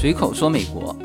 随口说美国。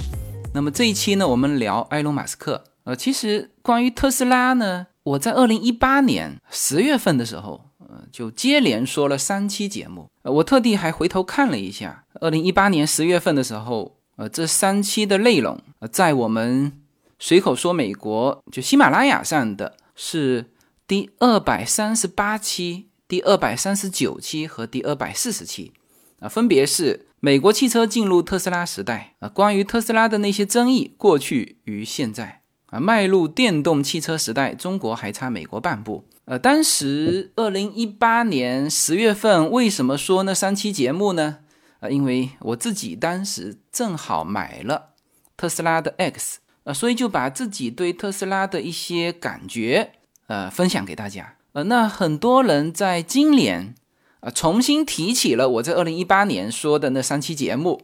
那么这一期呢，我们聊埃隆·马斯克。呃，其实关于特斯拉呢，我在二零一八年十月份的时候，呃，就接连说了三期节目。呃，我特地还回头看了一下，二零一八年十月份的时候，呃，这三期的内容，呃，在我们随口说美国就喜马拉雅上的是第二百三十八期、第二百三十九期和第二百四十期，啊，分别是。美国汽车进入特斯拉时代啊，关于特斯拉的那些争议，过去与现在啊，迈入电动汽车时代，中国还差美国半步。呃，当时二零一八年十月份，为什么说那三期节目呢？啊，因为我自己当时正好买了特斯拉的 X，呃，所以就把自己对特斯拉的一些感觉，呃，分享给大家。呃，那很多人在今年。啊，重新提起了我在二零一八年说的那三期节目，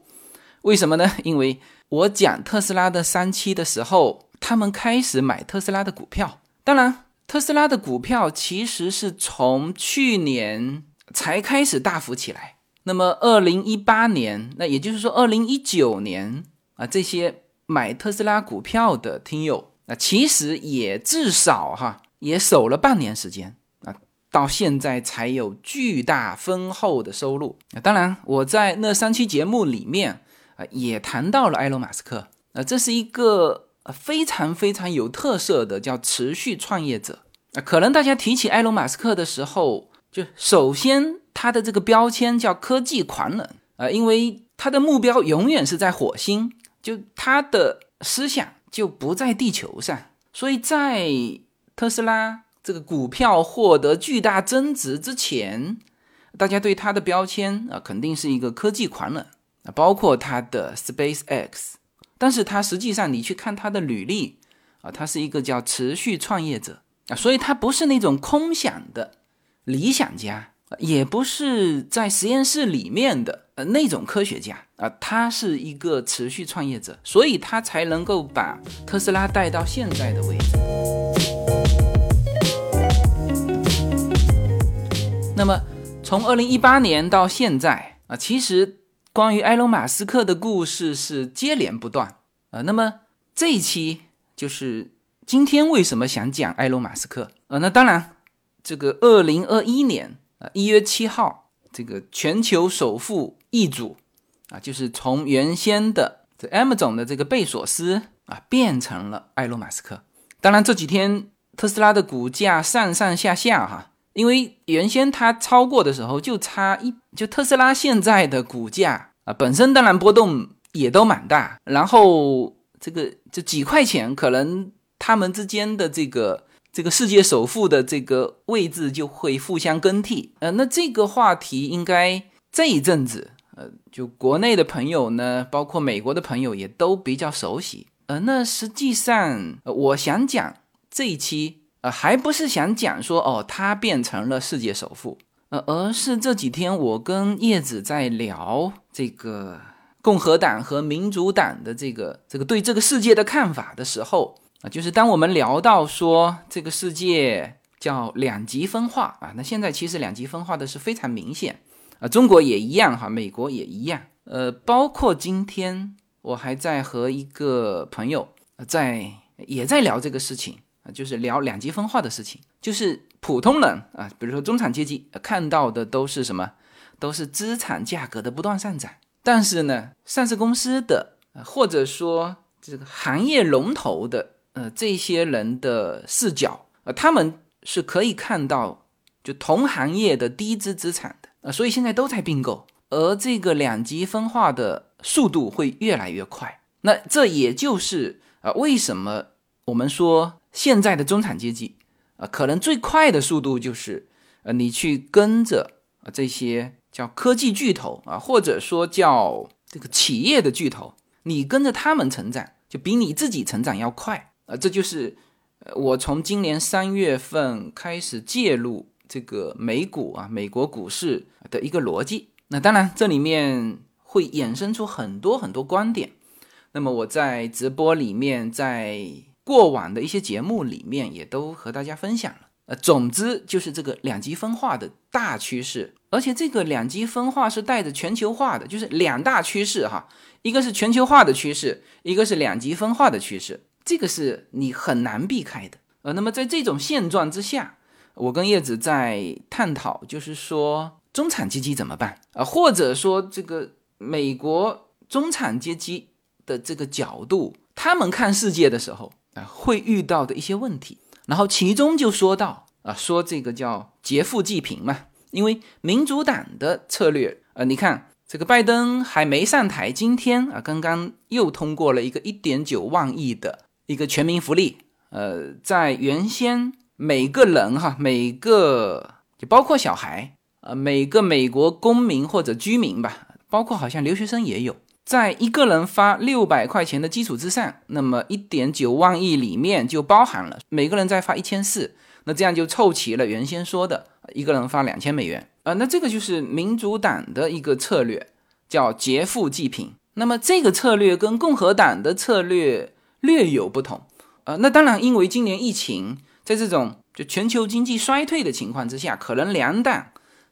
为什么呢？因为我讲特斯拉的三期的时候，他们开始买特斯拉的股票。当然，特斯拉的股票其实是从去年才开始大幅起来。那么二零一八年，那也就是说二零一九年啊，这些买特斯拉股票的听友，那其实也至少哈也守了半年时间。到现在才有巨大丰厚的收入。当然，我在那三期节目里面啊，也谈到了埃隆·马斯克。啊，这是一个非常非常有特色的叫持续创业者。啊，可能大家提起埃隆·马斯克的时候，就首先他的这个标签叫科技狂人啊，因为他的目标永远是在火星，就他的思想就不在地球上。所以在特斯拉。这个股票获得巨大增值之前，大家对他的标签啊，肯定是一个科技狂人啊，包括他的 SpaceX。但是他实际上，你去看他的履历啊，他是一个叫持续创业者啊，所以他不是那种空想的理想家，也不是在实验室里面的呃那种科学家啊，他是一个持续创业者，所以他才能够把特斯拉带到现在的位置。那么，从二零一八年到现在啊，其实关于埃隆·马斯克的故事是接连不断啊。那么这一期就是今天为什么想讲埃隆·马斯克啊？那当然，这个二零二一年啊一月七号，这个全球首富易主啊，就是从原先的这 M 总的这个贝索斯啊，变成了埃隆·马斯克。当然这几天特斯拉的股价上上下下哈。因为原先它超过的时候就差一，就特斯拉现在的股价啊，本身当然波动也都蛮大，然后这个这几块钱，可能他们之间的这个这个世界首富的这个位置就会互相更替。呃，那这个话题应该这一阵子，呃，就国内的朋友呢，包括美国的朋友也都比较熟悉。呃，那实际上我想讲这一期。呃，还不是想讲说哦，他变成了世界首富，呃，而是这几天我跟叶子在聊这个共和党和民主党的这个这个对这个世界的看法的时候啊，就是当我们聊到说这个世界叫两极分化啊，那现在其实两极分化的是非常明显啊，中国也一样哈，美国也一样，呃，包括今天我还在和一个朋友在也在聊这个事情。啊，就是聊两极分化的事情，就是普通人啊，比如说中产阶级看到的都是什么，都是资产价格的不断上涨。但是呢，上市公司的或者说这个行业龙头的呃这些人的视角啊，他们是可以看到就同行业的低资资产的啊，所以现在都在并购，而这个两极分化的速度会越来越快。那这也就是啊，为什么我们说。现在的中产阶级，啊，可能最快的速度就是，呃，你去跟着啊这些叫科技巨头啊，或者说叫这个企业的巨头，你跟着他们成长，就比你自己成长要快啊。这就是，呃，我从今年三月份开始介入这个美股啊，美国股市的一个逻辑。那当然，这里面会衍生出很多很多观点。那么我在直播里面在。过往的一些节目里面也都和大家分享了，呃，总之就是这个两极分化的大趋势，而且这个两极分化是带着全球化的，就是两大趋势哈，一个是全球化的趋势，一个是两极分化的趋势，这个是你很难避开的。呃，那么在这种现状之下，我跟叶子在探讨，就是说中产阶级怎么办？啊，或者说这个美国中产阶级的这个角度，他们看世界的时候啊，会遇到的一些问题。然后其中就说到啊，说这个叫劫富济贫嘛，因为民主党的策略，呃，你看这个拜登还没上台，今天啊，刚刚又通过了一个一点九万亿的一个全民福利，呃，在原先每个人哈，每个就包括小孩，呃，每个美国公民或者居民吧，包括好像留学生也有。在一个人发六百块钱的基础之上，那么一点九万亿里面就包含了每个人再发一千四，那这样就凑齐了原先说的一个人发两千美元啊。那这个就是民主党的一个策略，叫劫富济贫。那么这个策略跟共和党的策略略有不同啊。那当然，因为今年疫情，在这种就全球经济衰退的情况之下，可能两党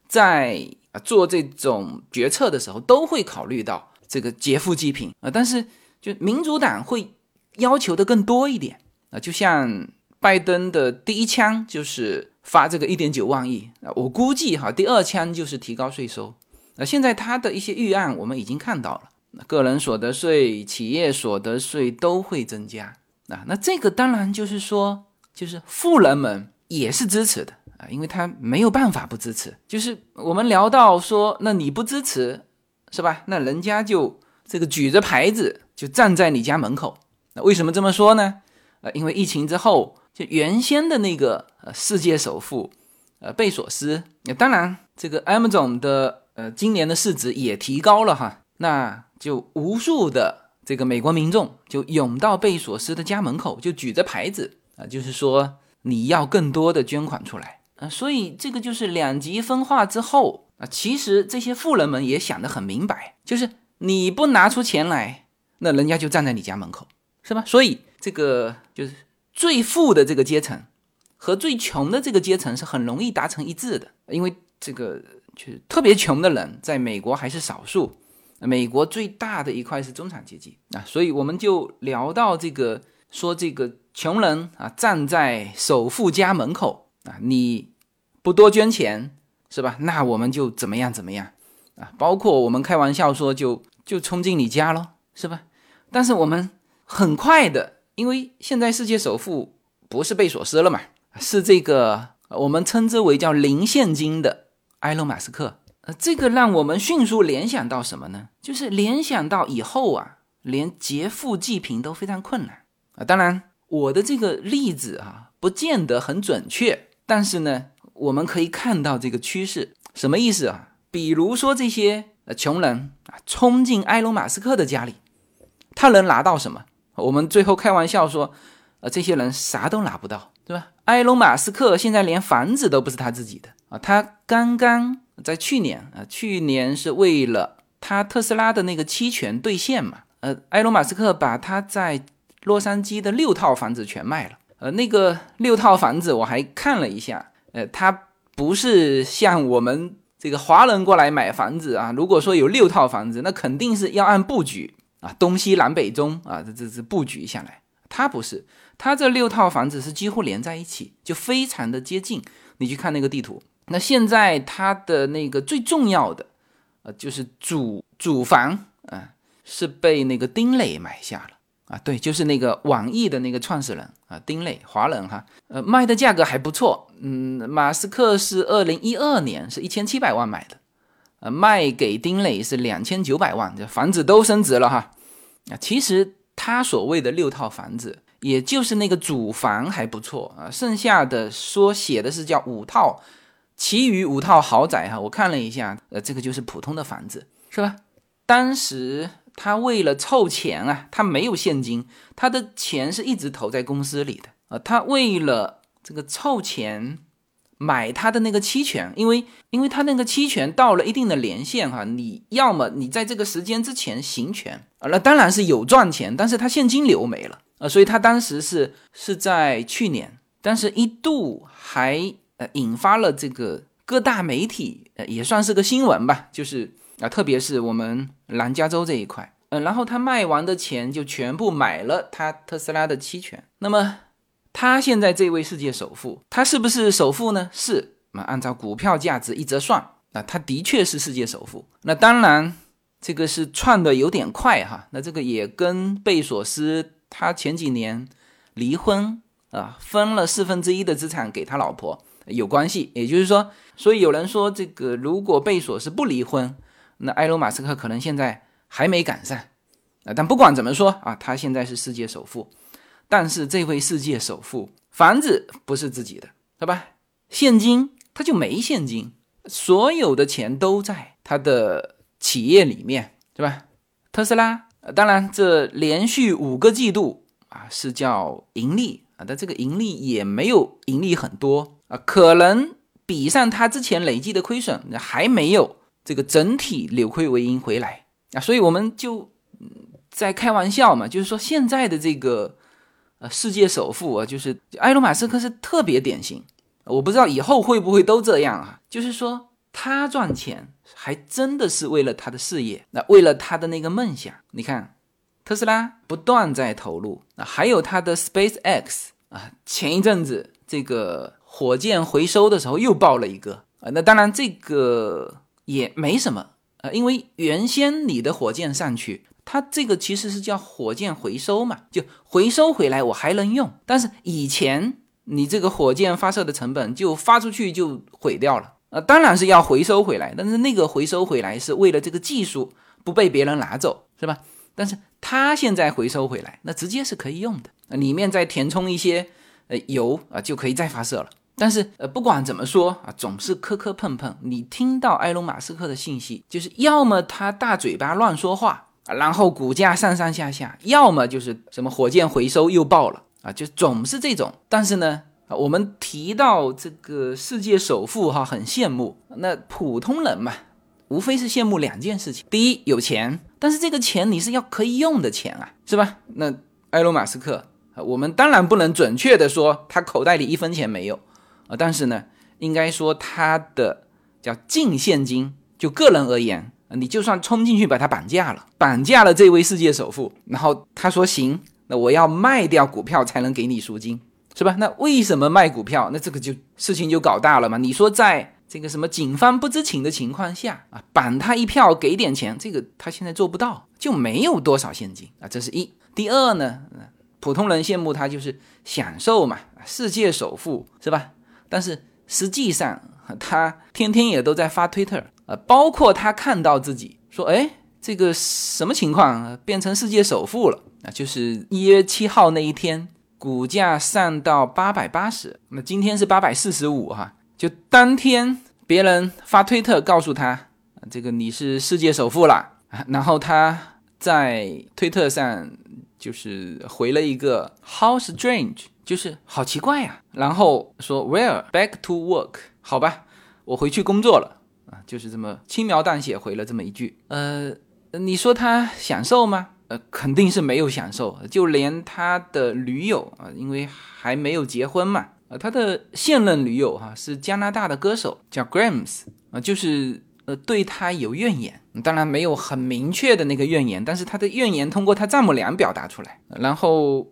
在做这种决策的时候都会考虑到。这个劫富济贫啊，但是就民主党会要求的更多一点啊，就像拜登的第一枪就是发这个一点九万亿啊，我估计哈，第二枪就是提高税收啊。现在他的一些预案我们已经看到了，个人所得税、企业所得税都会增加啊。那这个当然就是说，就是富人们也是支持的啊，因为他没有办法不支持。就是我们聊到说，那你不支持？是吧？那人家就这个举着牌子就站在你家门口。那为什么这么说呢？呃，因为疫情之后，就原先的那个呃世界首富，呃贝索斯，当然这个 M 总的呃今年的市值也提高了哈。那就无数的这个美国民众就涌到贝索斯的家门口，就举着牌子啊，就是说你要更多的捐款出来啊。所以这个就是两极分化之后。啊，其实这些富人们也想得很明白，就是你不拿出钱来，那人家就站在你家门口，是吧？所以这个就是最富的这个阶层和最穷的这个阶层是很容易达成一致的，因为这个就是特别穷的人在美国还是少数，美国最大的一块是中产阶级啊，所以我们就聊到这个，说这个穷人啊站在首富家门口啊，你不多捐钱。是吧？那我们就怎么样怎么样啊？包括我们开玩笑说，就就冲进你家喽，是吧？但是我们很快的，因为现在世界首富不是贝索斯了嘛，是这个我们称之为叫零现金的埃隆·马斯克。呃，这个让我们迅速联想到什么呢？就是联想到以后啊，连劫富济贫都非常困难啊。当然，我的这个例子啊，不见得很准确，但是呢。我们可以看到这个趋势，什么意思啊？比如说这些呃穷人啊，冲进埃隆·马斯克的家里，他能拿到什么？我们最后开玩笑说，呃，这些人啥都拿不到，对吧？埃隆·马斯克现在连房子都不是他自己的啊，他刚刚在去年啊，去年是为了他特斯拉的那个期权兑现嘛，呃，埃隆·马斯克把他在洛杉矶的六套房子全卖了，呃，那个六套房子我还看了一下。呃，他不是像我们这个华人过来买房子啊。如果说有六套房子，那肯定是要按布局啊，东西南北中啊，这这这布局下来。他不是，他这六套房子是几乎连在一起，就非常的接近。你去看那个地图，那现在他的那个最重要的，呃，就是主主房啊，是被那个丁磊买下了。啊，对，就是那个网易的那个创始人啊，丁磊，华人哈，呃，卖的价格还不错，嗯，马斯克是二零一二年是一千七百万买的，呃，卖给丁磊是两千九百万，这房子都升值了哈，啊，其实他所谓的六套房子，也就是那个主房还不错啊，剩下的说写的是叫五套，其余五套豪宅哈，我看了一下，呃，这个就是普通的房子，是吧？当时。他为了凑钱啊，他没有现金，他的钱是一直投在公司里的啊。他为了这个凑钱买他的那个期权，因为因为他那个期权到了一定的年限哈，你要么你在这个时间之前行权啊，那当然是有赚钱，但是他现金流没了啊，所以他当时是是在去年但是一度还呃引发了这个各大媒体呃也算是个新闻吧，就是啊，特别是我们南加州这一块，嗯，然后他卖完的钱就全部买了他特斯拉的期权。那么他现在这位世界首富，他是不是首富呢？是，那按照股票价值一折算，那他的确是世界首富。那当然。这个是串的有点快哈，那这个也跟贝索斯他前几年离婚啊，分了四分之一的资产给他老婆有关系。也就是说，所以有人说这个如果贝索斯不离婚，那埃隆马斯克可能现在还没赶上啊。但不管怎么说啊，他现在是世界首富，但是这位世界首富房子不是自己的，对吧？现金他就没现金，所有的钱都在他的。企业里面，对吧？特斯拉，当然这连续五个季度啊是叫盈利啊，但这个盈利也没有盈利很多啊，可能比上他之前累计的亏损还没有这个整体扭亏为盈回来。啊，所以我们就在开玩笑嘛，就是说现在的这个呃世界首富啊，就是埃隆马斯克是特别典型，我不知道以后会不会都这样啊，就是说他赚钱。还真的是为了他的事业，那为了他的那个梦想，你看，特斯拉不断在投入，那还有他的 Space X 啊，前一阵子这个火箭回收的时候又爆了一个。啊，那当然这个也没什么啊，因为原先你的火箭上去，它这个其实是叫火箭回收嘛，就回收回来我还能用，但是以前你这个火箭发射的成本就发出去就毁掉了。呃，当然是要回收回来，但是那个回收回来是为了这个技术不被别人拿走，是吧？但是它现在回收回来，那直接是可以用的，里面再填充一些呃油啊，就可以再发射了。但是呃，不管怎么说啊，总是磕磕碰碰。你听到埃隆·马斯克的信息，就是要么他大嘴巴乱说话，然后股价上上下下；要么就是什么火箭回收又爆了啊，就总是这种。但是呢？啊，我们提到这个世界首富哈，很羡慕。那普通人嘛，无非是羡慕两件事情：第一，有钱，但是这个钱你是要可以用的钱啊，是吧？那埃隆·马斯克，我们当然不能准确的说他口袋里一分钱没有啊，但是呢，应该说他的叫净现金，就个人而言，你就算冲进去把他绑架了，绑架了这位世界首富，然后他说行，那我要卖掉股票才能给你赎金。是吧？那为什么卖股票？那这个就事情就搞大了嘛。你说在这个什么警方不知情的情况下啊，绑他一票给点钱，这个他现在做不到，就没有多少现金啊。这是一。第二呢，普通人羡慕他就是享受嘛，世界首富是吧？但是实际上他天天也都在发推特啊，包括他看到自己说，哎，这个什么情况变成世界首富了啊？就是一月七号那一天。股价上到八百八十，那今天是八百四十五哈，就当天别人发推特告诉他，这个你是世界首富了，然后他在推特上就是回了一个 How strange，就是好奇怪呀，然后说 Where back to work，好吧，我回去工作了。啊，就是这么轻描淡写回了这么一句，呃，你说他享受吗？呃，肯定是没有享受，就连他的女友啊，因为还没有结婚嘛，呃，他的现任女友哈是加拿大的歌手，叫 Grams 啊，就是呃对他有怨言，当然没有很明确的那个怨言，但是他的怨言通过他丈母娘表达出来，然后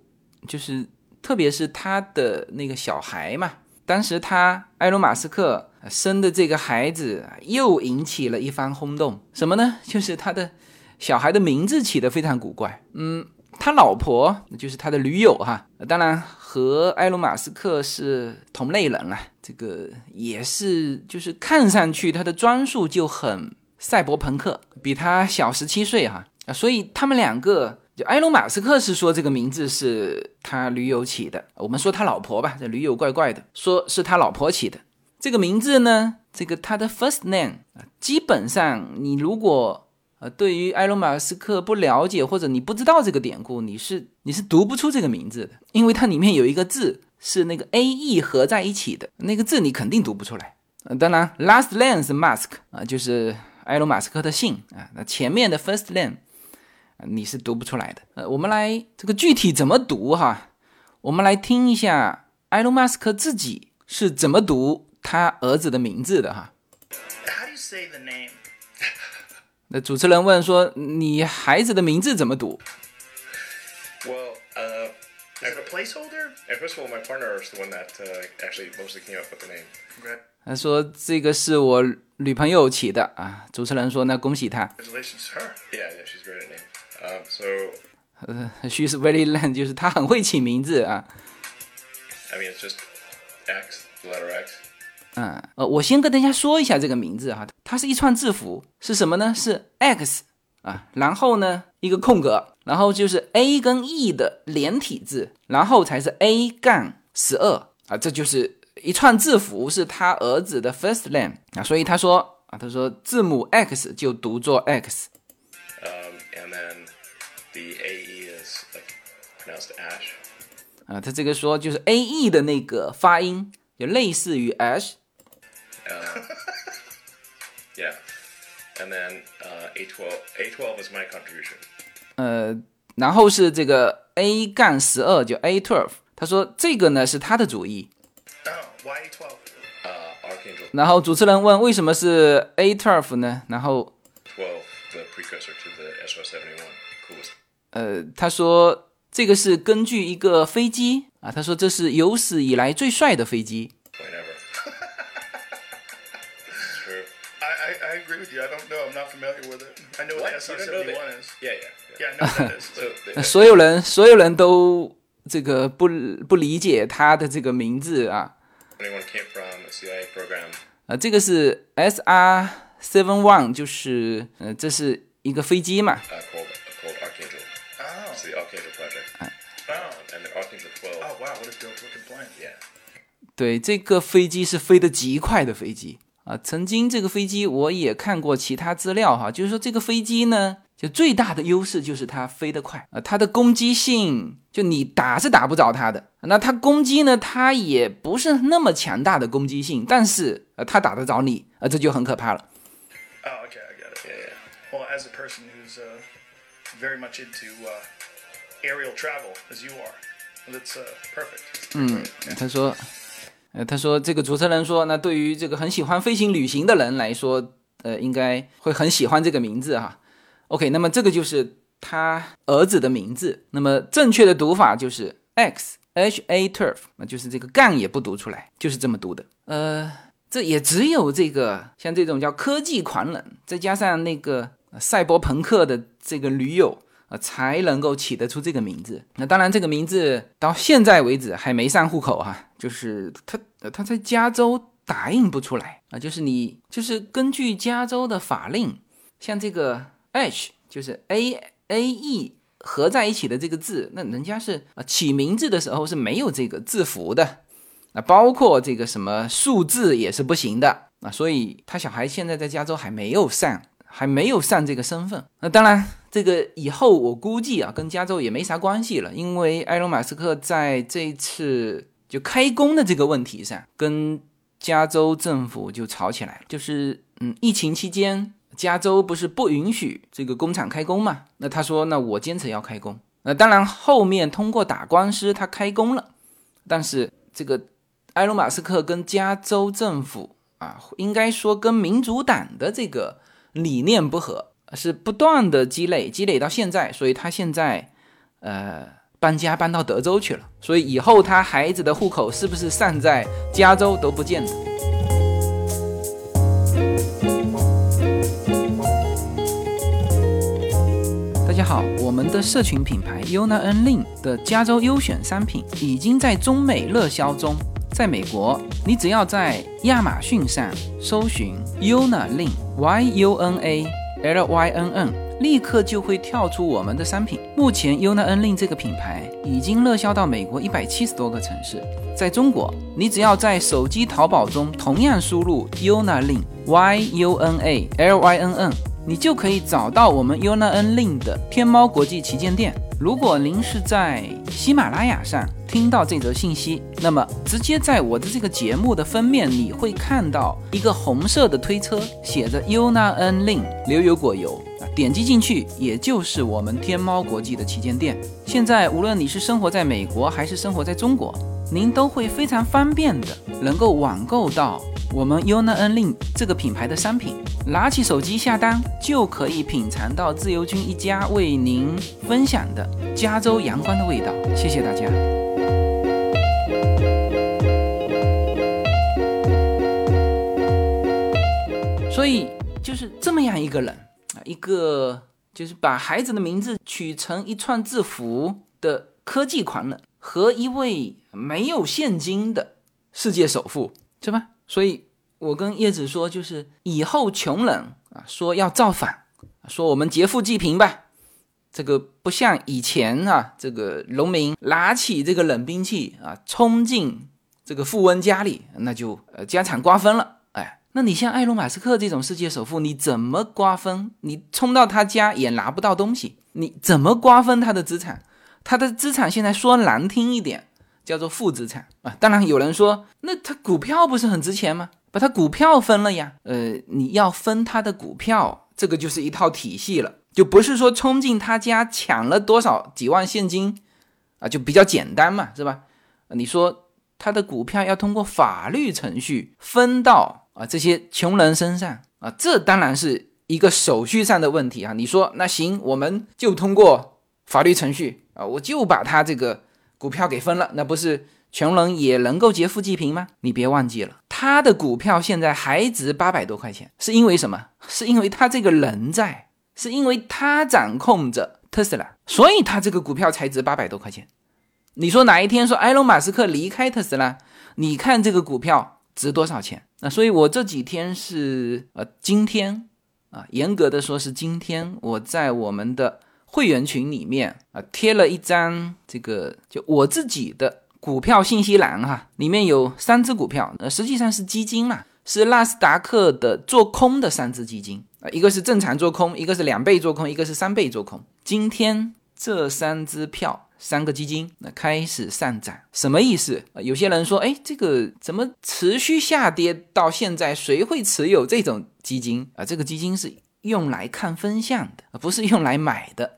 就是特别是他的那个小孩嘛，当时他埃隆马斯克生的这个孩子又引起了一番轰动，什么呢？就是他的。小孩的名字起得非常古怪，嗯，他老婆就是他的女友哈，当然和埃隆·马斯克是同类人了，这个也是，就是看上去他的装束就很赛博朋克，比他小十七岁哈。啊，所以他们两个，就埃隆·马斯克是说这个名字是他驴友起的，我们说他老婆吧，这驴友怪怪的，说是他老婆起的，这个名字呢，这个他的 first name 啊，基本上你如果呃，对于埃隆·马斯克不了解或者你不知道这个典故，你是你是读不出这个名字的，因为它里面有一个字是那个 A E 合在一起的那个字，你肯定读不出来。呃，当然，last name 是 mask 啊，就是埃隆·马斯克的姓啊。那前面的 first name 你是读不出来的。呃，我们来这个具体怎么读哈？我们来听一下埃隆·马斯克自己是怎么读他儿子的名字的哈。How do you say the name? 那主持人问说：“你孩子的名字怎么读 uh, Is it a placeholder? and first of all, my partner is the one that uh, actually mostly came up with the name. Okay.？” 他说：“这个是我女朋友起的啊。”主持人说：“那恭喜他。 Congratulations to her. Yeah, yeah, she's great at name. Um, so, 呃，she's very land，就是他很会起名字啊。 I mean, it's just X, the letter X. 嗯，呃，我先跟大家说一下这个名字哈，它是一串字符，是什么呢？是 X 啊，然后呢一个空格，然后就是 A 跟 E 的连体字，然后才是 A 杠十二啊，这就是一串字符，是他儿子的 first name 啊，所以他说啊，他说字母 X 就读作 X，Um, and then the AE is pronounced Ash. 啊，他这个说就是 A E 的那个发音，就类似于 Ash，Yeah. And then uh, A12. A12 is my contribution. 呃，然后是这个 A 杠十二，就 A twelve。他说这个呢是他的主意。Oh, why 12? Uh, Archangel 然后主持人问为什么是 A twelve 呢？然后 12, the precursor to the SR-71. Coolest. 呃，他说这个是根据一个飞机啊，他说这是有史以来最帅的飞机。agree with you. I don't know. I'm not familiar with it. I know what, You don't know SR-71 that? is. Yeah, yeah. yeah. Yeah, I know what that is. So but- the, 所有人所有人都这个不不理解他的这个名字啊。 anyone came from a CIA program. 呃，这个是 S R seven one，就是呃这是一个飞机嘛。 uh, called called Archangel. Oh. It's the Archangel project. Oh. And the Archangel 12. Oh, wow. What a dope looking plane. Yeah. 对，这个飞机是飞得极快的飞机 啊。曾经这个飞机我也看过其他资料哈，就是说这个飞机呢，就最大的优势就是它飞得快啊，它的攻击性就你打是打不着它的。那它攻击呢，它也不是那么强大的攻击性，但是呃它打得着你啊，这就很可怕了。Oh, okay. I got it. Yeah, yeah. Well, as a person who's uh, very much into uh, aerial travel, as you are, that's uh, perfect. 他说，呃，他说这个主持人说，那对于这个很喜欢飞行旅行的人来说，呃，应该会很喜欢这个名字哈。OK，那么这个就是他儿子的名字，那么正确的读法就是 X H A turf，那就是这个杠也不读出来，就是这么读的。呃，这也只有这个像这种叫科技狂人，再加上那个赛博朋克的这个驴友。啊，才能够起得出这个名字。那当然，这个名字到现在为止还没上户口哈、就是他他在加州打印不出来啊，就是你就是根据加州的法令，像这个 H 就是 A A E 合在一起的这个字，那人家是啊起名字的时候是没有这个字符的，那包括这个什么数字也是不行的啊，所以他小孩现在在加州还没有上。还没有上这个身份，那当然，这个以后我估计啊，跟加州也没啥关系了，因为埃隆·马斯克在这一次就开工的这个问题上，跟加州政府就吵起来。就是，嗯，疫情期间，加州不是不允许这个工厂开工嘛？那他说，那我坚持要开工。那当然，后面通过打官司，他开工了，但是这个埃隆·马斯克跟加州政府啊，应该说跟民主党的这个。理念不合，是不断的积累，积累到现在，所以他现在，呃，搬家搬到德州去了，所以以后他孩子的户口是不是上在加州都不见得。大家好，我们的社群品牌 Yona N Lin 的加州优选商品已经在中美热销中。在美国，你只要在亚马逊上搜寻 Yona Lin Y U N A L Y N N，立刻就会跳出我们的商品。目前 u n a n l i n 这个品牌已经热销到美国一百七十多个城市。在中国，你只要在手机淘宝中同样输入 u n a l i n Y U N A L Y N N，你就可以找到我们 u n a n l i n 的天猫国际旗舰店。如果您是在喜马拉雅上听到这则信息，那么直接在我的这个节目的封面，你会看到一个红色的推车，写着 Yona N Lin 牛油果油，点击进去，也就是我们天猫国际的旗舰店。现在无论你是生活在美国还是生活在中国，您都会非常方便的能够网购到我们 Una N Lin 这个品牌的商品，拿起手机下单就可以品尝到自由军一家为您分享的加州阳光的味道。谢谢大家。所以就是这么样一个人啊，一个就是把孩子的名字取成一串字符的科技狂人，和一位没有现金的世界首富，是吧？所以我跟叶子说，就是以后穷人啊，说要造反，说我们劫富济贫吧，这个不像以前啊，这个农民拿起这个冷兵器啊，冲进这个富翁家里，那就呃家产瓜分了。那你像埃隆·马斯克这种世界首富，你怎么瓜分？你冲到他家也拿不到东西，你怎么瓜分他的资产？他的资产现在说难听一点。叫做负资产啊，当然有人说，那他股票不是很值钱吗？把他股票分了呀，呃，你要分他的股票，这个就是一套体系了，就不是说冲进他家抢了多少几万现金啊，就比较简单嘛，是吧？你说他的股票要通过法律程序分到啊这些穷人身上啊，这当然是一个手续上的问题啊。你说那行，我们就通过法律程序啊，我就把他这个。股票给分了，那不是穷人也能够劫富济贫吗？你别忘记了，他的股票现在还值八百多块钱，是因为什么？是因为他这个人在，是因为他掌控着特斯拉，所以他这个股票才值八百多块钱。你说哪一天说埃隆·马斯克离开特斯拉，你看这个股票值多少钱？那所以我这几天是呃，今天啊，严格的说是今天，我在我们的。会员群里面啊贴了一张这个就我自己的股票信息栏哈，里面有三只股票，呃实际上是基金嘛，是纳斯达克的做空的三只基金啊，一个是正常做空，一个是两倍做空，一个是三倍做空。今天这三只票三个基金那开始上涨，什么意思啊？有些人说，哎，这个怎么持续下跌到现在？谁会持有这种基金啊？这个基金是。用来看分项的，不是用来买的。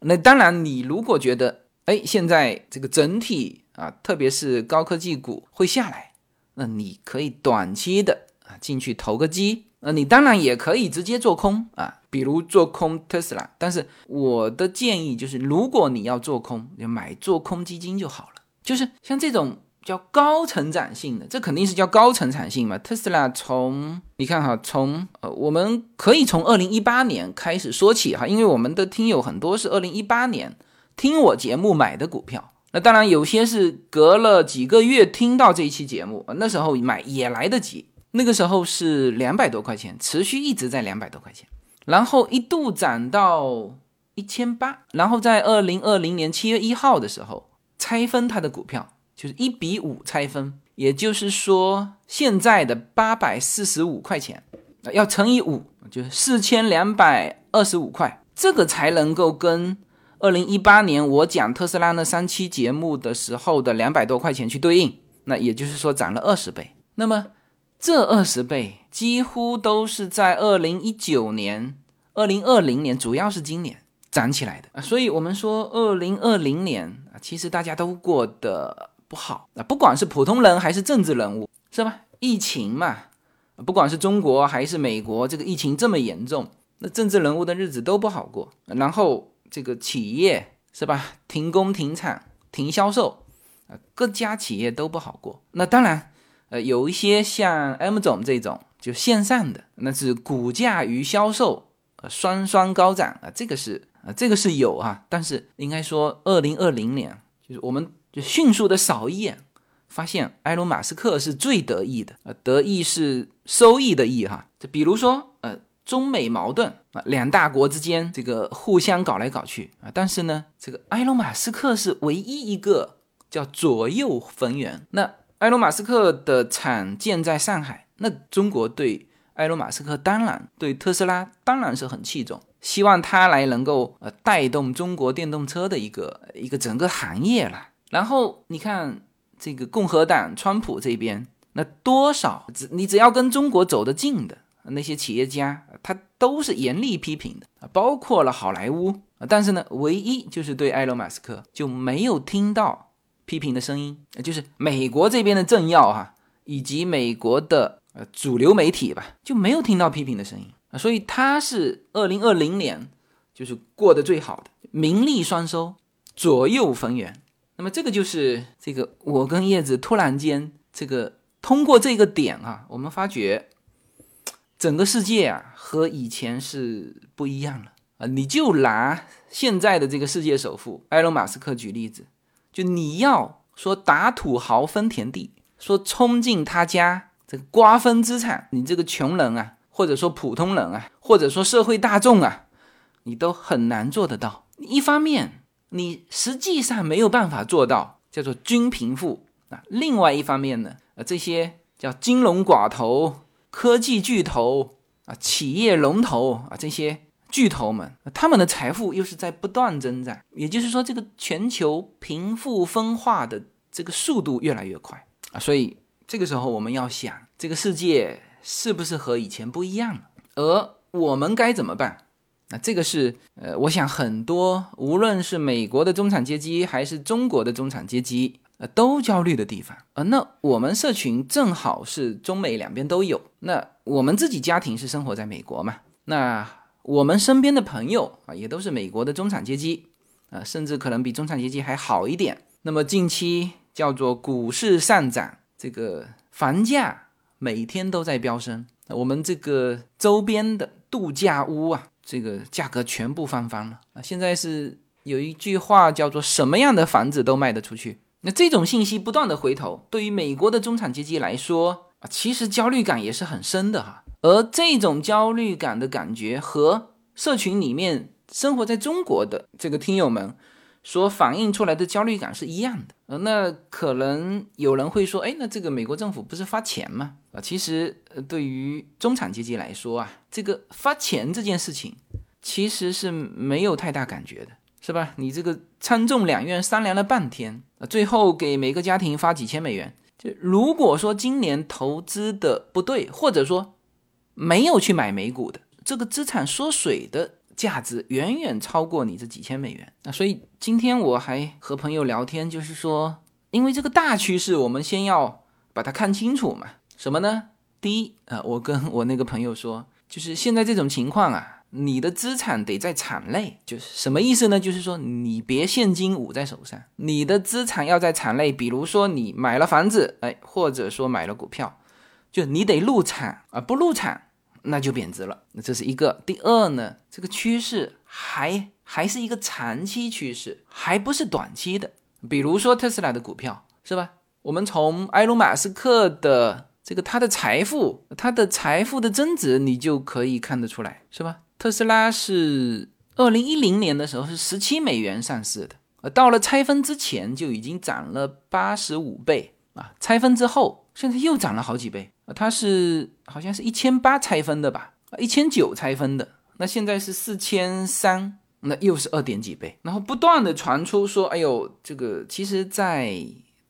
那当然，你如果觉得，哎，现在这个整体啊，特别是高科技股会下来，那你可以短期的啊进去投个机。那你当然也可以直接做空啊，比如做空特斯拉。但是我的建议就是，如果你要做空，就买做空基金就好了。就是像这种。叫高成长性的，这肯定是叫高成长性嘛。特斯拉从你看哈，从呃，我们可以从二零一八年开始说起哈，因为我们的听友很多是二零一八年听我节目买的股票，那当然有些是隔了几个月听到这一期节目，那时候买也来得及。那个时候是两百多块钱，持续一直在两百多块钱，然后一度涨到一千八，然后在二零二零年七月一号的时候拆分它的股票。就是一比五拆分，也就是说现在的八百四十五块钱，要乘以五，就是四千两百二十五块，这个才能够跟二零一八年我讲特斯拉那三期节目的时候的两百多块钱去对应。那也就是说涨了二十倍。那么这二十倍几乎都是在二零一九年、二零二零年，主要是今年涨起来的啊。所以我们说二零二零年啊，其实大家都过得。不好，啊不管是普通人还是政治人物，是吧？疫情嘛，不管是中国还是美国，这个疫情这么严重，那政治人物的日子都不好过。然后这个企业是吧，停工、停产、停销售，啊，各家企业都不好过。那当然，呃，有一些像 M 总这种就线上的，那是股价与销售呃双双高涨啊，这个是啊，这个是有啊。但是应该说，二零二零年就是我们。就迅速的扫一眼，发现埃隆·马斯克是最得意的呃，得意是收益的益哈。就比如说呃，中美矛盾啊，两大国之间这个互相搞来搞去啊，但是呢，这个埃隆·马斯克是唯一一个叫左右逢源。那埃隆·马斯克的厂建在上海，那中国对埃隆·马斯克当然对特斯拉当然是很器重，希望他来能够呃带动中国电动车的一个一个整个行业了。然后你看这个共和党川普这边，那多少只你只要跟中国走得近的那些企业家，他都是严厉批评的啊，包括了好莱坞。但是呢，唯一就是对埃隆·马斯克就没有听到批评的声音，就是美国这边的政要哈，以及美国的呃主流媒体吧，就没有听到批评的声音啊，所以他是二零二零年就是过得最好的，名利双收，左右逢源。那么这个就是这个我跟叶子突然间这个通过这个点啊，我们发觉整个世界啊和以前是不一样了啊，你就拿现在的这个世界首富埃隆·马斯克举例子。就你要说打土豪分田地，说冲进他家这个瓜分资产，你这个穷人啊，或者说普通人啊，或者说社会大众啊，你都很难做得到。一方面，你实际上没有办法做到叫做均贫富啊；另外一方面呢，呃，这些叫金融寡头、科技巨头啊、企业龙头啊这些。巨头们，他们的财富又是在不断增长，也就是说，这个全球贫富分化的这个速度越来越快啊！所以这个时候我们要想，这个世界是不是和以前不一样了？而我们该怎么办？那这个是呃，我想很多无论是美国的中产阶级还是中国的中产阶级呃都焦虑的地方呃，那我们社群正好是中美两边都有，那我们自己家庭是生活在美国嘛？那我们身边的朋友啊，也都是美国的中产阶级，啊，甚至可能比中产阶级还好一点。那么近期叫做股市上涨，这个房价每天都在飙升。我们这个周边的度假屋啊，这个价格全部翻番了啊！现在是有一句话叫做“什么样的房子都卖得出去”。那这种信息不断的回头，对于美国的中产阶级来说啊，其实焦虑感也是很深的哈。而这种焦虑感的感觉和社群里面生活在中国的这个听友们所反映出来的焦虑感是一样的。呃，那可能有人会说，哎，那这个美国政府不是发钱吗？啊，其实对于中产阶级来说啊，这个发钱这件事情其实是没有太大感觉的，是吧？你这个参众两院商量了半天，最后给每个家庭发几千美元。就如果说今年投资的不对，或者说没有去买美股的这个资产缩水的价值远远超过你这几千美元那所以今天我还和朋友聊天，就是说，因为这个大趋势，我们先要把它看清楚嘛。什么呢？第一啊，我跟我那个朋友说，就是现在这种情况啊，你的资产得在场内，就是什么意思呢？就是说你别现金捂在手上，你的资产要在场内。比如说你买了房子，哎，或者说买了股票，就你得入场啊，不入场。那就贬值了，那这是一个。第二呢，这个趋势还还是一个长期趋势，还不是短期的。比如说特斯拉的股票，是吧？我们从埃隆·马斯克的这个他的财富，他的财富的增值，你就可以看得出来，是吧？特斯拉是二零一零年的时候是十七美元上市的，呃，到了拆分之前就已经涨了八十五倍啊，拆分之后现在又涨了好几倍。它是好像是一千八拆分的吧，一千九拆分的，那现在是四千三，那又是二点几倍，然后不断的传出说，哎呦，这个其实，在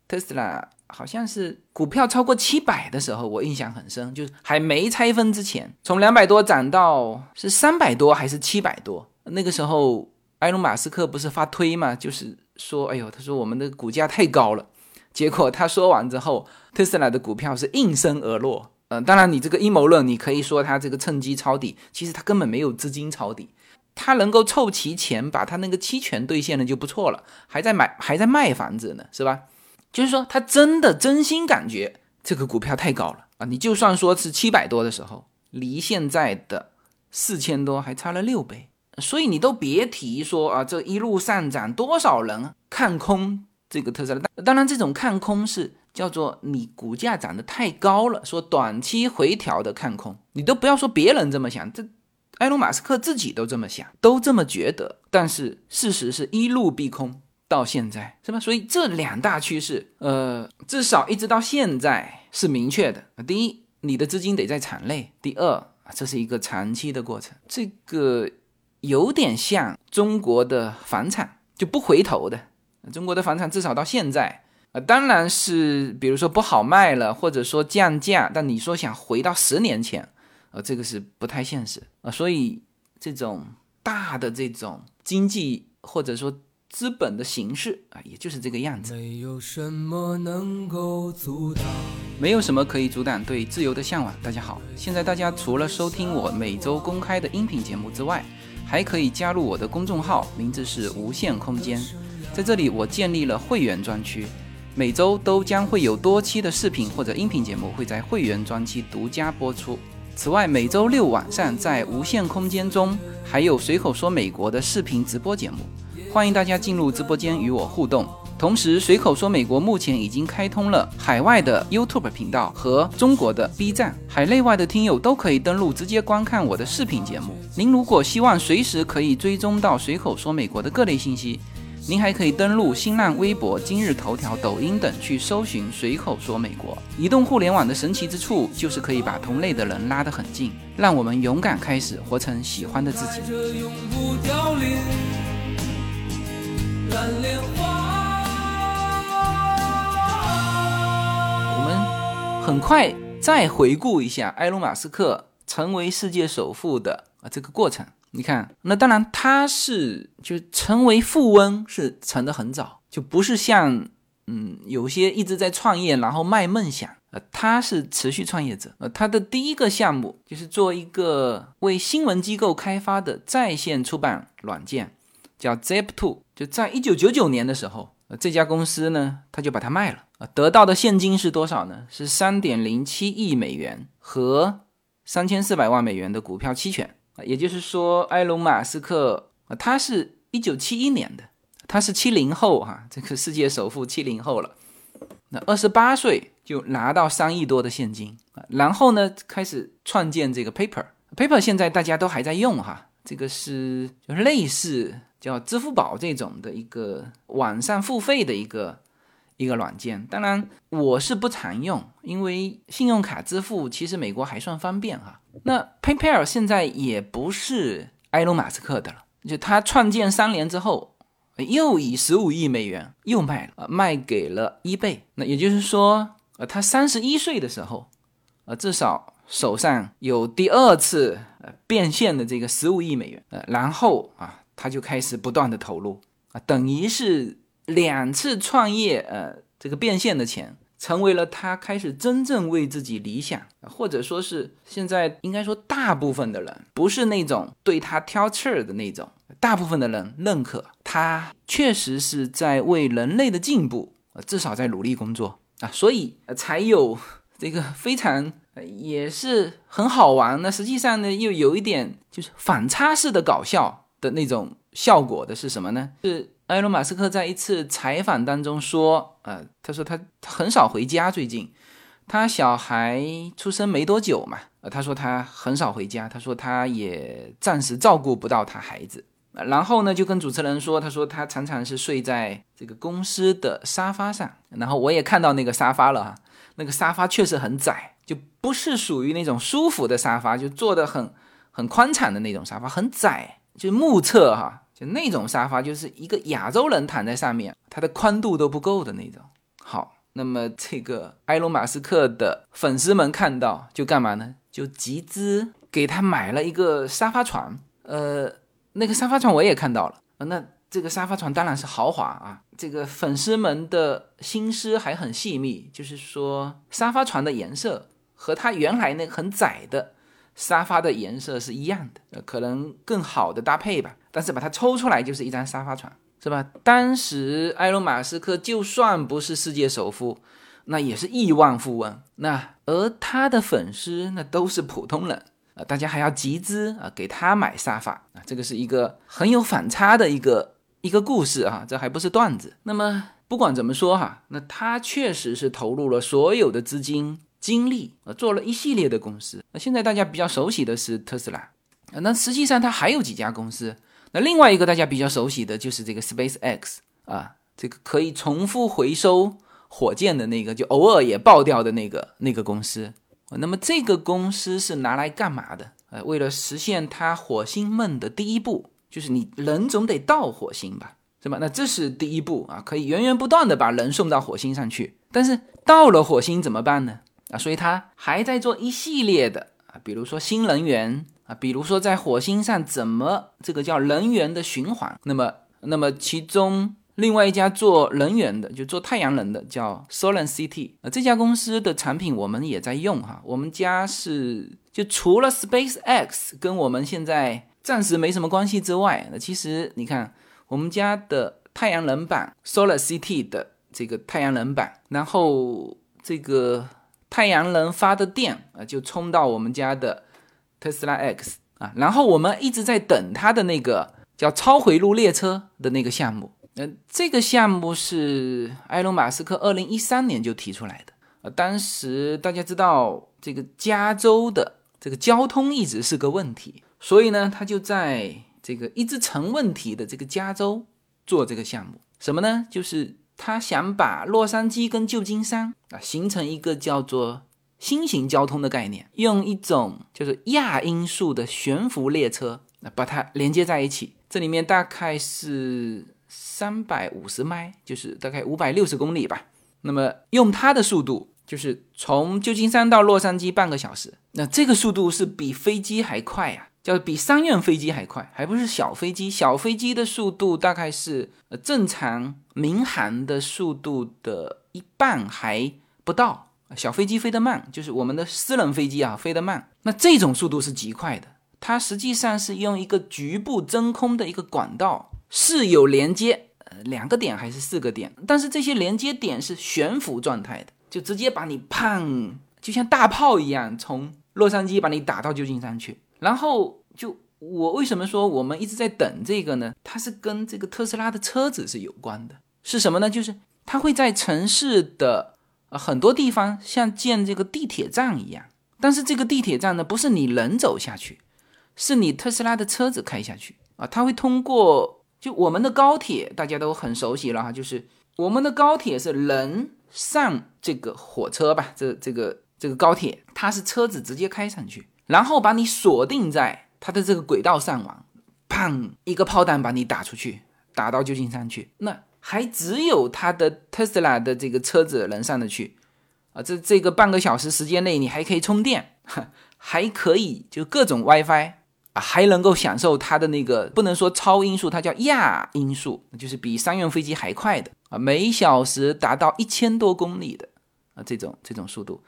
特斯拉好像是股票超过七百的时候，我印象很深，就是还没拆分之前，从两百多涨到是三百多还是七百多，那个时候埃隆马斯克不是发推嘛，就是说，哎呦，他说我们的股价太高了。结果他说完之后，特斯拉的股票是应声而落。嗯，当然你这个阴谋论，你可以说他这个趁机抄底，其实他根本没有资金抄底，他能够凑齐钱把他那个期权兑现了就不错了，还在买 还在卖房子呢，是吧？就是说他真的真心感觉这个股票太高了啊！你就算说是七百多的时候，离现在的四千多还差了六倍，所以你都别提说啊，这一路上涨多少人看空。这个特斯拉，当然这种看空是叫做你股价涨得太高了，说短期回调的看空，你都不要说别人这么想，这埃隆马斯克自己都这么想，都这么觉得。但是事实是一路逼空到现在，是吧？所以这两大趋势，呃，至少一直到现在是明确的。第一，你的资金得在场内；第二，这是一个长期的过程。这个有点像中国的房产，就不回头的。中国的房产至少到现在，啊，当然是比如说不好卖了，或者说降价。但你说想回到十年前，呃，这个是不太现实啊。所以这种大的这种经济或者说资本的形式啊，也就是这个样子。没有什么能够阻挡。没有什么可以阻挡对自由的向往。大家好，现在大家除了收听我每周公开的音频节目之外，还可以加入我的公众号，名字是无限空间。在这里，我建立了会员专区，每周都将会有多期的视频或者音频节目会在会员专区独家播出。此外，每周六晚上在无限空间中还有随口说美国的视频直播节目，欢迎大家进入直播间与我互动。同时，随口说美国目前已经开通了海外的 YouTube 频道和中国的 B 站，海内外的听友都可以登录直接观看我的视频节目。您如果希望随时可以追踪到随口说美国的各类信息，您还可以登录新浪微博、今日头条、抖音等去搜寻“随口说美国”。移动互联网的神奇之处就是可以把同类的人拉得很近，让我们勇敢开始，活成喜欢的自己。我们很快再回顾一下埃隆·马斯克成为世界首富的啊这个过程。你看，那当然他是就成为富翁是成的很早，就不是像嗯有些一直在创业然后卖梦想。呃，他是持续创业者。呃，他的第一个项目就是做一个为新闻机构开发的在线出版软件，叫 Zip2。就在一九九九年的时候，呃，这家公司呢，他就把它卖了。啊，得到的现金是多少呢？是三点零七亿美元和三千四百万美元的股票期权。也就是说，埃隆·马斯克啊，他是一九七一年的，他是七零后哈，这个世界首富七零后了。那二十八岁就拿到三亿多的现金啊，然后呢，开始创建这个 Paper。Paper 现在大家都还在用哈，这个是就类似叫支付宝这种的一个网上付费的一个一个软件。当然我是不常用，因为信用卡支付其实美国还算方便哈。那 PayPal 现在也不是埃隆·马斯克的了，就他创建三年之后。又以十五亿美元又卖了，卖给了 eBay。那也就是说，呃，他三十一岁的时候，呃，至少手上有第二次呃变现的这个十五亿美元，呃，然后啊，他就开始不断的投入，啊，等于是两次创业，呃，这个变现的钱，成为了他开始真正为自己理想，或者说是现在应该说大部分的人不是那种对他挑刺儿的那种。大部分的人认可他确实是在为人类的进步，呃，至少在努力工作啊，所以才有这个非常也是很好玩。那实际上呢，又有一点就是反差式的搞笑的那种效果的是什么呢？是埃隆·马斯克在一次采访当中说，呃，他说他很少回家，最近他小孩出生没多久嘛，呃，他说他很少回家，他说他也暂时照顾不到他孩子。然后呢，就跟主持人说，他说他常常是睡在这个公司的沙发上，然后我也看到那个沙发了哈，那个沙发确实很窄，就不是属于那种舒服的沙发，就坐得很很宽敞的那种沙发，很窄，就目测哈，就那种沙发就是一个亚洲人躺在上面，它的宽度都不够的那种。好，那么这个埃隆·马斯克的粉丝们看到就干嘛呢？就集资给他买了一个沙发床，呃。那个沙发床我也看到了那这个沙发床当然是豪华啊。这个粉丝们的心思还很细密，就是说沙发床的颜色和他原来那个很窄的沙发的颜色是一样的，呃，可能更好的搭配吧。但是把它抽出来就是一张沙发床，是吧？当时埃隆·马斯克就算不是世界首富，那也是亿万富翁。那而他的粉丝那都是普通人。啊，大家还要集资啊，给他买沙发啊，这个是一个很有反差的一个一个故事啊，这还不是段子。那么不管怎么说哈，那他确实是投入了所有的资金精力啊，做了一系列的公司。那现在大家比较熟悉的是特斯拉啊，那实际上他还有几家公司。那另外一个大家比较熟悉的就是这个 Space X 啊，这个可以重复回收火箭的那个，就偶尔也爆掉的那个那个公司。那么这个公司是拿来干嘛的？呃，为了实现它火星梦的第一步，就是你人总得到火星吧，是吧？那这是第一步啊，可以源源不断的把人送到火星上去。但是到了火星怎么办呢？啊，所以它还在做一系列的啊，比如说新能源啊，比如说在火星上怎么这个叫能源的循环。那么那么其中另外一家做能源的，就做太阳能的，叫 Solar City 啊，这家公司的产品我们也在用哈。我们家是就除了 SpaceX 跟我们现在暂时没什么关系之外，那其实你看我们家的太阳能板 Solar City 的这个太阳能板，然后这个太阳能发的电啊，就充到我们家的特斯拉 X 啊，然后我们一直在等它的那个叫超回路列车的那个项目。呃，这个项目是埃隆·马斯克二零一三年就提出来的。呃，当时大家知道这个加州的这个交通一直是个问题，所以呢，他就在这个一直成问题的这个加州做这个项目。什么呢？就是他想把洛杉矶跟旧金山啊形成一个叫做新型交通的概念，用一种就是亚音速的悬浮列车啊把它连接在一起。这里面大概是。三百五十迈，就是大概五百六十公里吧。那么用它的速度，就是从旧金山到洛杉矶半个小时。那这个速度是比飞机还快呀，叫比商用飞机还快，还不是小飞机。小飞机的速度大概是呃正常民航的速度的一半还不到。小飞机飞得慢，就是我们的私人飞机啊飞得慢。那这种速度是极快的，它实际上是用一个局部真空的一个管道。是有连接，呃，两个点还是四个点？但是这些连接点是悬浮状态的，就直接把你砰，就像大炮一样，从洛杉矶把你打到旧金山去。然后就我为什么说我们一直在等这个呢？它是跟这个特斯拉的车子是有关的。是什么呢？就是它会在城市的啊很多地方像建这个地铁站一样，但是这个地铁站呢，不是你人走下去，是你特斯拉的车子开下去啊，它会通过。就我们的高铁，大家都很熟悉了哈，就是我们的高铁是人上这个火车吧，这这个这个高铁，它是车子直接开上去，然后把你锁定在它的这个轨道上网，砰，一个炮弹把你打出去，打到旧金山去，那还只有它的特斯拉的这个车子能上得去啊，这这个半个小时时间内，你还可以充电，还可以就各种 WiFi 啊。还能够享受它的那个不能说超音速，它叫亚音速，就是比商用飞机还快的啊，每小时达到一千多公里的啊这种这种速度，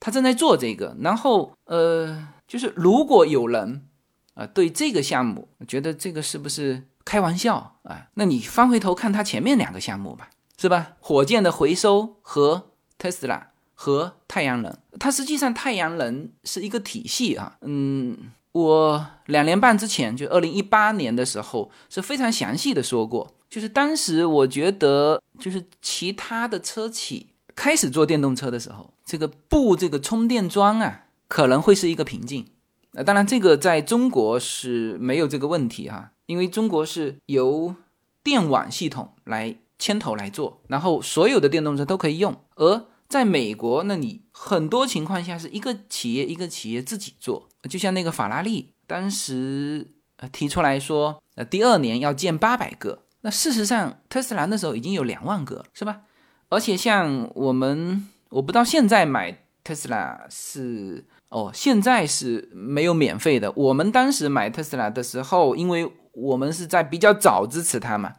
他正在做这个。然后呃，就是如果有人啊对这个项目觉得这个是不是开玩笑啊，那你翻回头看它前面两个项目吧，是吧？火箭的回收和特斯拉和太阳能，它实际上太阳能是一个体系啊，嗯。我两年半之前，就二零一八年的时候，是非常详细的说过，就是当时我觉得，就是其他的车企开始做电动车的时候，这个布这个充电桩啊，可能会是一个瓶颈。那，当然这个在中国是没有这个问题哈，因为中国是由电网系统来牵头来做，然后所有的电动车都可以用。而在美国，那你很多情况下是一个企业一个企业自己做。就像那个法拉利当时呃提出来说，呃第二年要建八百个，那事实上特斯拉那时候已经有两万个，是吧？而且像我们，我不知道现在买特斯拉是哦，现在是没有免费的。我们当时买特斯拉的时候，因为我们是在比较早支持它嘛，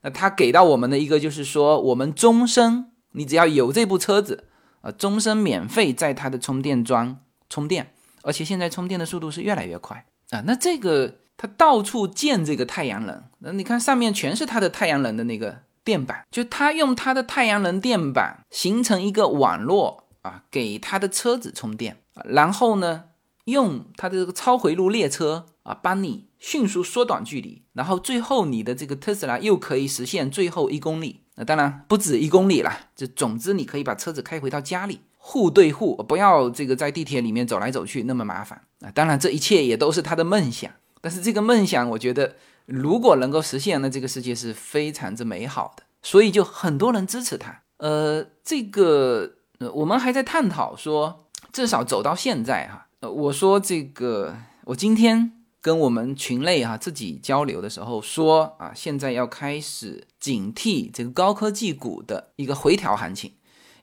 那他给到我们的一个就是说，我们终身你只要有这部车子，呃，终身免费在它的充电桩充电。而且现在充电的速度是越来越快啊！那这个它到处建这个太阳能，那你看上面全是它的太阳能的那个电板，就它用它的太阳能电板形成一个网络啊，给他的车子充电，然后呢，用他的这个超回路列车啊，帮你迅速缩短距离，然后最后你的这个特斯拉又可以实现最后一公里，那当然不止一公里了，就总之你可以把车子开回到家里。户对户，不要这个在地铁里面走来走去那么麻烦啊！当然，这一切也都是他的梦想。但是这个梦想，我觉得如果能够实现，那这个世界是非常之美好的。所以就很多人支持他。呃，这个呃，我们还在探讨说，至少走到现在哈，呃，我说这个，我今天跟我们群内哈自己交流的时候说啊，现在要开始警惕这个高科技股的一个回调行情。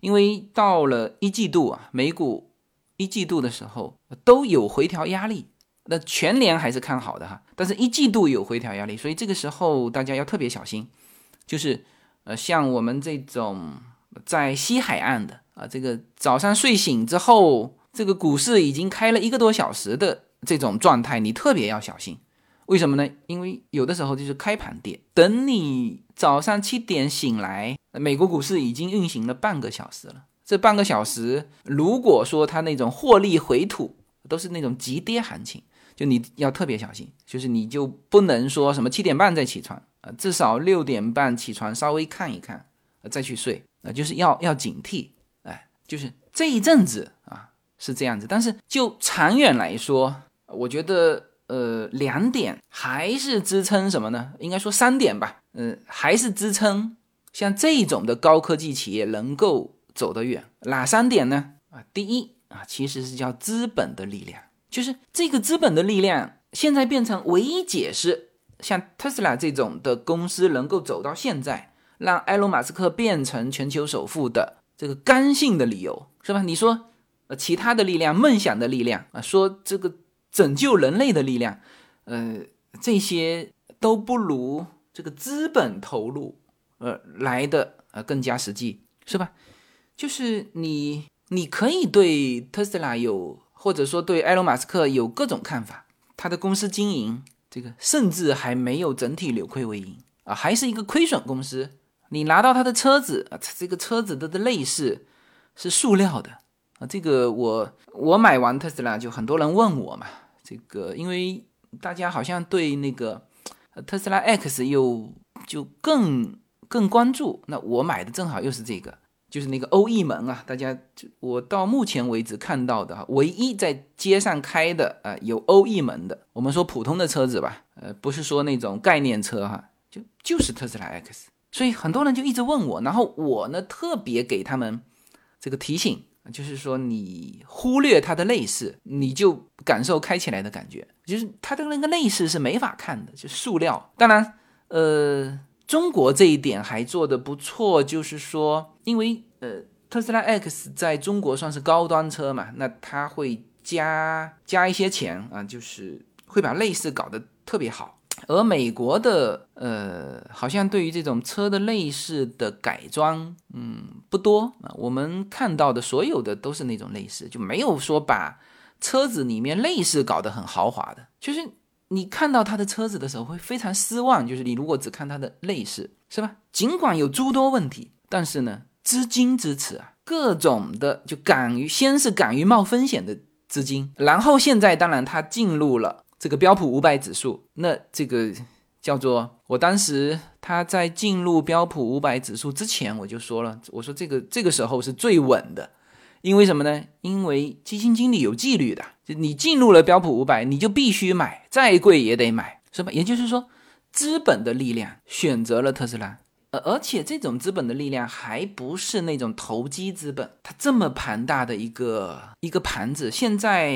因为到了一季度啊，美股一季度的时候都有回调压力那全年还是看好的哈，但是一季度有回调压力，所以这个时候大家要特别小心。就是呃，像我们这种在西海岸的啊，这个早上睡醒之后，这个股市已经开了一个多小时的这种状态，你特别要小心。为什么呢？因为有的时候就是开盘跌，等你早上七点醒来，美国股市已经运行了半个小时了。这半个小时，如果说它那种获利回吐，都是那种急跌行情，就你要特别小心，就是你就不能说什么七点半再起床啊，至少六点半起床稍微看一看，再去睡啊，就是要要警惕。就是这一阵子啊是这样子，但是就长远来说，我觉得。呃，两点还是支撑什么呢？应该说三点吧。嗯，还是支撑像这种的高科技企业能够走得远。哪三点呢？啊，第一啊，其实是叫资本的力量，就是这个资本的力量现在变成唯一解释像特斯拉这种的公司能够走到现在，让埃隆·马斯克变成全球首富的这个刚性的理由，是吧？你说，呃，其他的力量、梦想的力量啊，说这个。拯救人类的力量，呃，这些都不如这个资本投入，呃，来的呃更加实际，是吧？就是你，你可以对特斯拉有，或者说对埃隆·马斯克有各种看法，他的公司经营这个甚至还没有整体扭亏为盈啊，还是一个亏损公司。你拿到他的车子啊，这个车子的的内饰是塑料的啊，这个我我买完特斯拉就很多人问我嘛。这个，因为大家好像对那个特斯拉 X 又就更更关注，那我买的正好又是这个，就是那个欧翼门啊，大家就我到目前为止看到的唯一在街上开的啊有欧翼门的，我们说普通的车子吧，呃，不是说那种概念车哈，就就是特斯拉 X，所以很多人就一直问我，然后我呢特别给他们这个提醒。就是说，你忽略它的内饰，你就感受开起来的感觉。就是它的那个内饰是没法看的，就塑料。当然，呃，中国这一点还做的不错，就是说，因为呃，特斯拉 X 在中国算是高端车嘛，那它会加加一些钱啊，就是会把内饰搞得特别好。而美国的呃，好像对于这种车的内饰的改装，嗯，不多啊。我们看到的所有的都是那种内饰，就没有说把车子里面内饰搞得很豪华的。就是你看到他的车子的时候会非常失望。就是你如果只看它的内饰，是吧？尽管有诸多问题，但是呢，资金支持啊，各种的就敢于先是敢于冒风险的资金，然后现在当然他进入了。这个标普五百指数，那这个叫做我当时他在进入标普五百指数之前，我就说了，我说这个这个时候是最稳的，因为什么呢？因为基金经理有纪律的，就你进入了标普五百，你就必须买，再贵也得买，是吧？也就是说，资本的力量选择了特斯拉。而且这种资本的力量还不是那种投机资本，它这么庞大的一个一个盘子，现在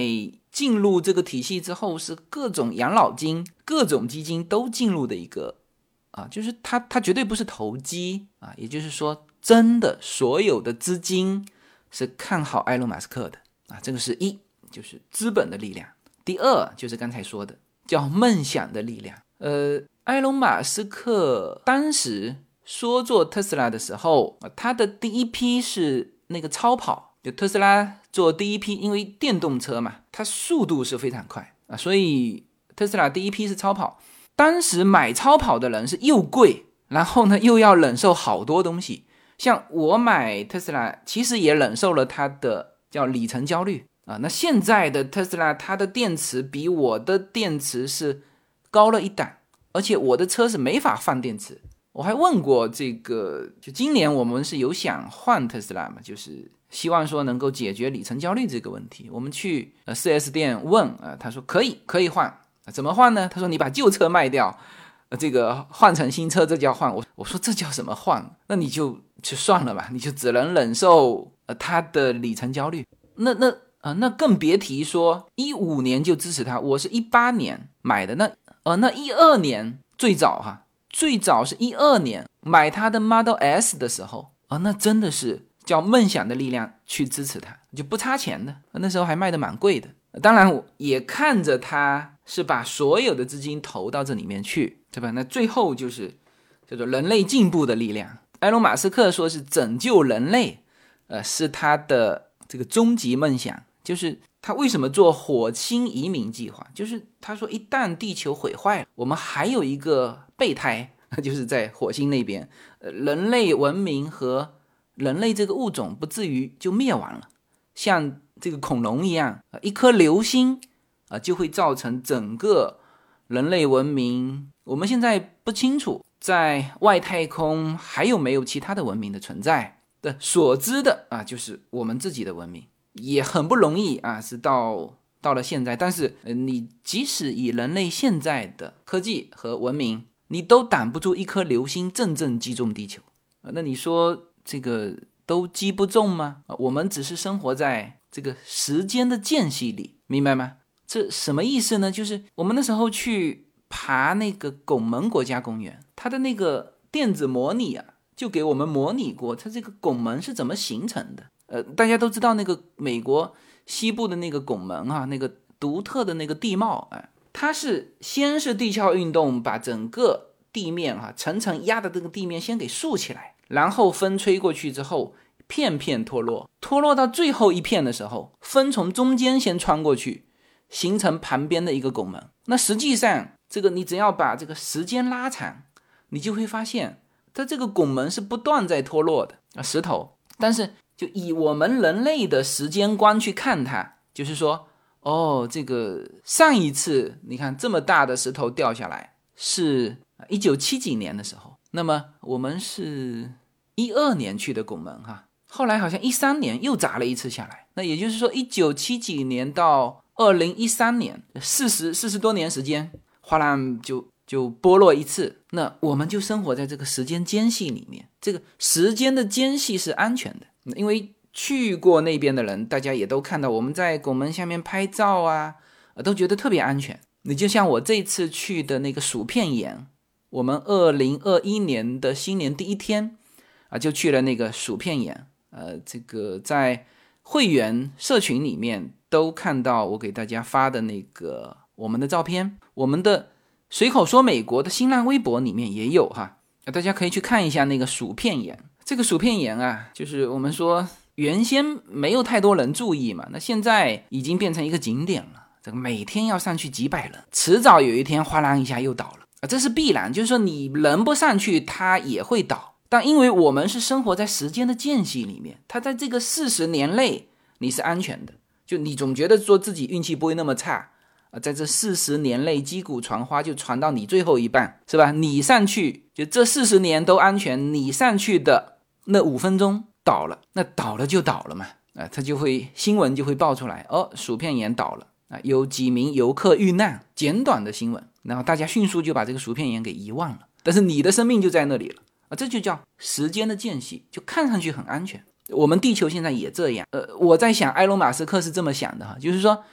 进入这个体系之后，是各种养老金、各种基金都进入的一个啊，就是它它绝对不是投机啊，也就是说，真的所有的资金是看好埃隆·马斯克的啊，这个是一就是资本的力量。第二就是刚才说的叫梦想的力量，呃，埃隆·马斯克当时。说做特斯拉的时候啊，它的第一批是那个超跑，就特斯拉做第一批，因为电动车嘛，它速度是非常快啊，所以特斯拉第一批是超跑。当时买超跑的人是又贵，然后呢又要忍受好多东西。像我买特斯拉，其实也忍受了它的叫里程焦虑啊。那现在的特斯拉，它的电池比我的电池是高了一档，而且我的车是没法放电池。我还问过这个，就今年我们是有想换特斯拉嘛，就是希望说能够解决里程焦虑这个问题。我们去呃 4S 店问啊，他说可以，可以换，怎么换呢？他说你把旧车卖掉，呃，这个换成新车，这叫换。我我说这叫什么换？那你就就算了吧，你就只能忍受呃它的里程焦虑。那那啊，那更别提说一五年就支持它，我是一八年买的，那呃那一二年最早哈。最早是一二年买他的 Model S 的时候啊，那真的是叫梦想的力量去支持他，就不差钱的。那时候还卖的蛮贵的当然我也看着他是把所有的资金投到这里面去，对吧？那最后就是叫做人类进步的力量。埃隆·马斯克说是拯救人类，呃，是他的这个终极梦想。就是他为什么做火星移民计划？就是他说，一旦地球毁坏了，我们还有一个备胎，就是在火星那边，人类文明和人类这个物种不至于就灭亡了，像这个恐龙一样，一颗流星啊，就会造成整个人类文明。我们现在不清楚。在外太空还有没有其他的文明的存在的所知的啊，就是我们自己的文明也很不容易啊，是到到了现在。但是，你即使以人类现在的科技和文明，你都挡不住一颗流星正正击中地球啊。那你说这个都击不中吗？啊，我们只是生活在这个时间的间隙里，明白吗？这什么意思呢？就是我们那时候去爬那个拱门国家公园。它的那个电子模拟啊，就给我们模拟过它这个拱门是怎么形成的。呃，大家都知道那个美国西部的那个拱门啊，那个独特的那个地貌，哎，它是先是地壳运动把整个地面哈层层压的这个地面先给竖起来，然后风吹过去之后片片脱落，脱落到最后一片的时候，风从中间先穿过去，形成旁边的一个拱门。那实际上这个你只要把这个时间拉长。你就会发现，它这个拱门是不断在脱落的啊，石头。但是，就以我们人类的时间观去看它，就是说，哦，这个上一次你看这么大的石头掉下来是一九七几年的时候，那么我们是一二年去的拱门哈，后来好像一三年又砸了一次下来，那也就是说，一九七几年到二零一三年，四十四十多年时间，哗啦就。就剥落一次，那我们就生活在这个时间间隙里面。这个时间的间隙是安全的，因为去过那边的人，大家也都看到我们在拱门下面拍照啊，都觉得特别安全。你就像我这次去的那个薯片岩，我们二零二一年的新年第一天啊，就去了那个薯片岩。呃，这个在会员社群里面都看到我给大家发的那个我们的照片，我们的。随口说，美国的新浪微博里面也有哈，大家可以去看一下那个薯片岩。这个薯片岩啊，就是我们说原先没有太多人注意嘛，那现在已经变成一个景点了。这个每天要上去几百人，迟早有一天哗啦一下又倒了啊，这是必然。就是说你人不上去，它也会倒。但因为我们是生活在时间的间隙里面，它在这个四十年内你是安全的，就你总觉得说自己运气不会那么差。啊，在这四十年内，击鼓传花就传到你最后一半，是吧？你上去，就这四十年都安全。你上去的那五分钟倒了，那倒了就倒了嘛。啊，他就会新闻就会爆出来，哦，薯片岩倒了啊，有几名游客遇难，简短的新闻，然后大家迅速就把这个薯片岩给遗忘了。但是你的生命就在那里了啊，这就叫时间的间隙，就看上去很安全。我们地球现在也这样。呃，我在想，埃隆·马斯克是这么想的哈，就是说。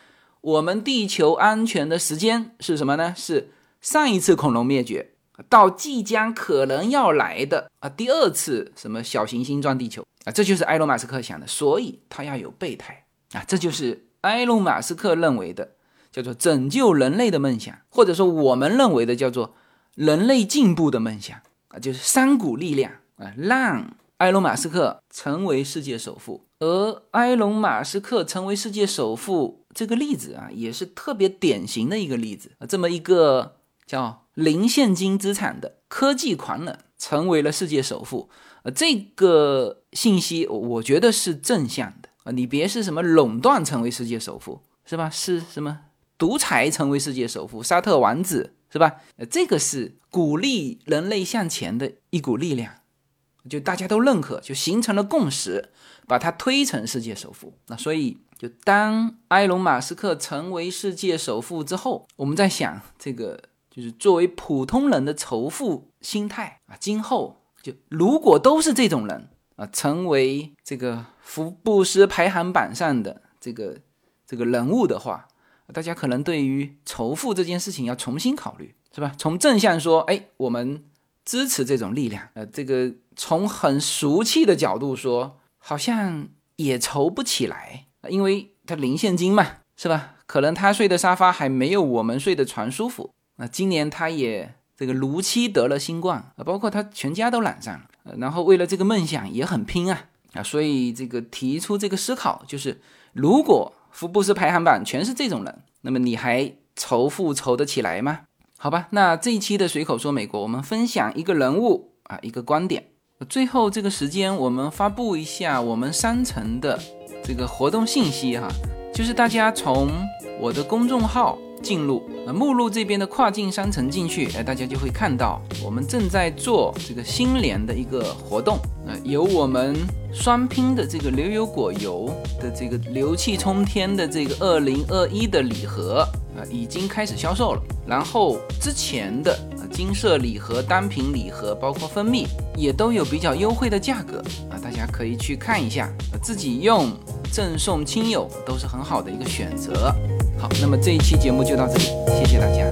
我们地球安全的时间是什么呢？是上一次恐龙灭绝到即将可能要来的啊第二次什么小行星撞地球啊，这就是埃隆·马斯克想的，所以他要有备胎啊，这就是埃隆·马斯克认为的叫做拯救人类的梦想，或者说我们认为的叫做人类进步的梦想啊，就是三股力量啊，让埃隆·马斯克成为世界首富，而埃隆·马斯克成为世界首富。这个例子啊，也是特别典型的一个例子啊。这么一个叫零现金资产的科技狂人，成为了世界首富。呃，这个信息我觉得是正向的啊。你别是什么垄断成为世界首富，是吧？是什么独裁成为世界首富？沙特王子是吧？呃，这个是鼓励人类向前的一股力量，就大家都认可，就形成了共识，把它推成世界首富。那所以。就当埃隆·马斯克成为世界首富之后，我们在想，这个就是作为普通人的仇富心态啊，今后就如果都是这种人啊，成为这个福布斯排行榜上的这个这个人物的话，大家可能对于仇富这件事情要重新考虑，是吧？从正向说，哎，我们支持这种力量，呃，这个从很俗气的角度说，好像也仇不起来。因为他零现金嘛，是吧？可能他睡的沙发还没有我们睡的床舒服。那今年他也这个如期得了新冠啊，包括他全家都染上了。然后为了这个梦想也很拼啊啊，所以这个提出这个思考就是，如果福布斯排行榜全是这种人，那么你还仇富仇得起来吗？好吧，那这一期的随口说美国，我们分享一个人物啊，一个观点。最后这个时间，我们发布一下我们商城的这个活动信息哈，就是大家从我的公众号进入，那，目录这边的跨境商城进去，哎，大家就会看到我们正在做这个新年的一个活动，呃，有我们双拼的这个牛油果油的这个牛气冲天的这个二零二一的礼盒啊，已经开始销售了，然后之前的。金色礼盒、单品礼盒，包括蜂蜜，也都有比较优惠的价格啊，大家可以去看一下，自己用、赠送亲友都是很好的一个选择。好，那么这一期节目就到这里，谢谢大家。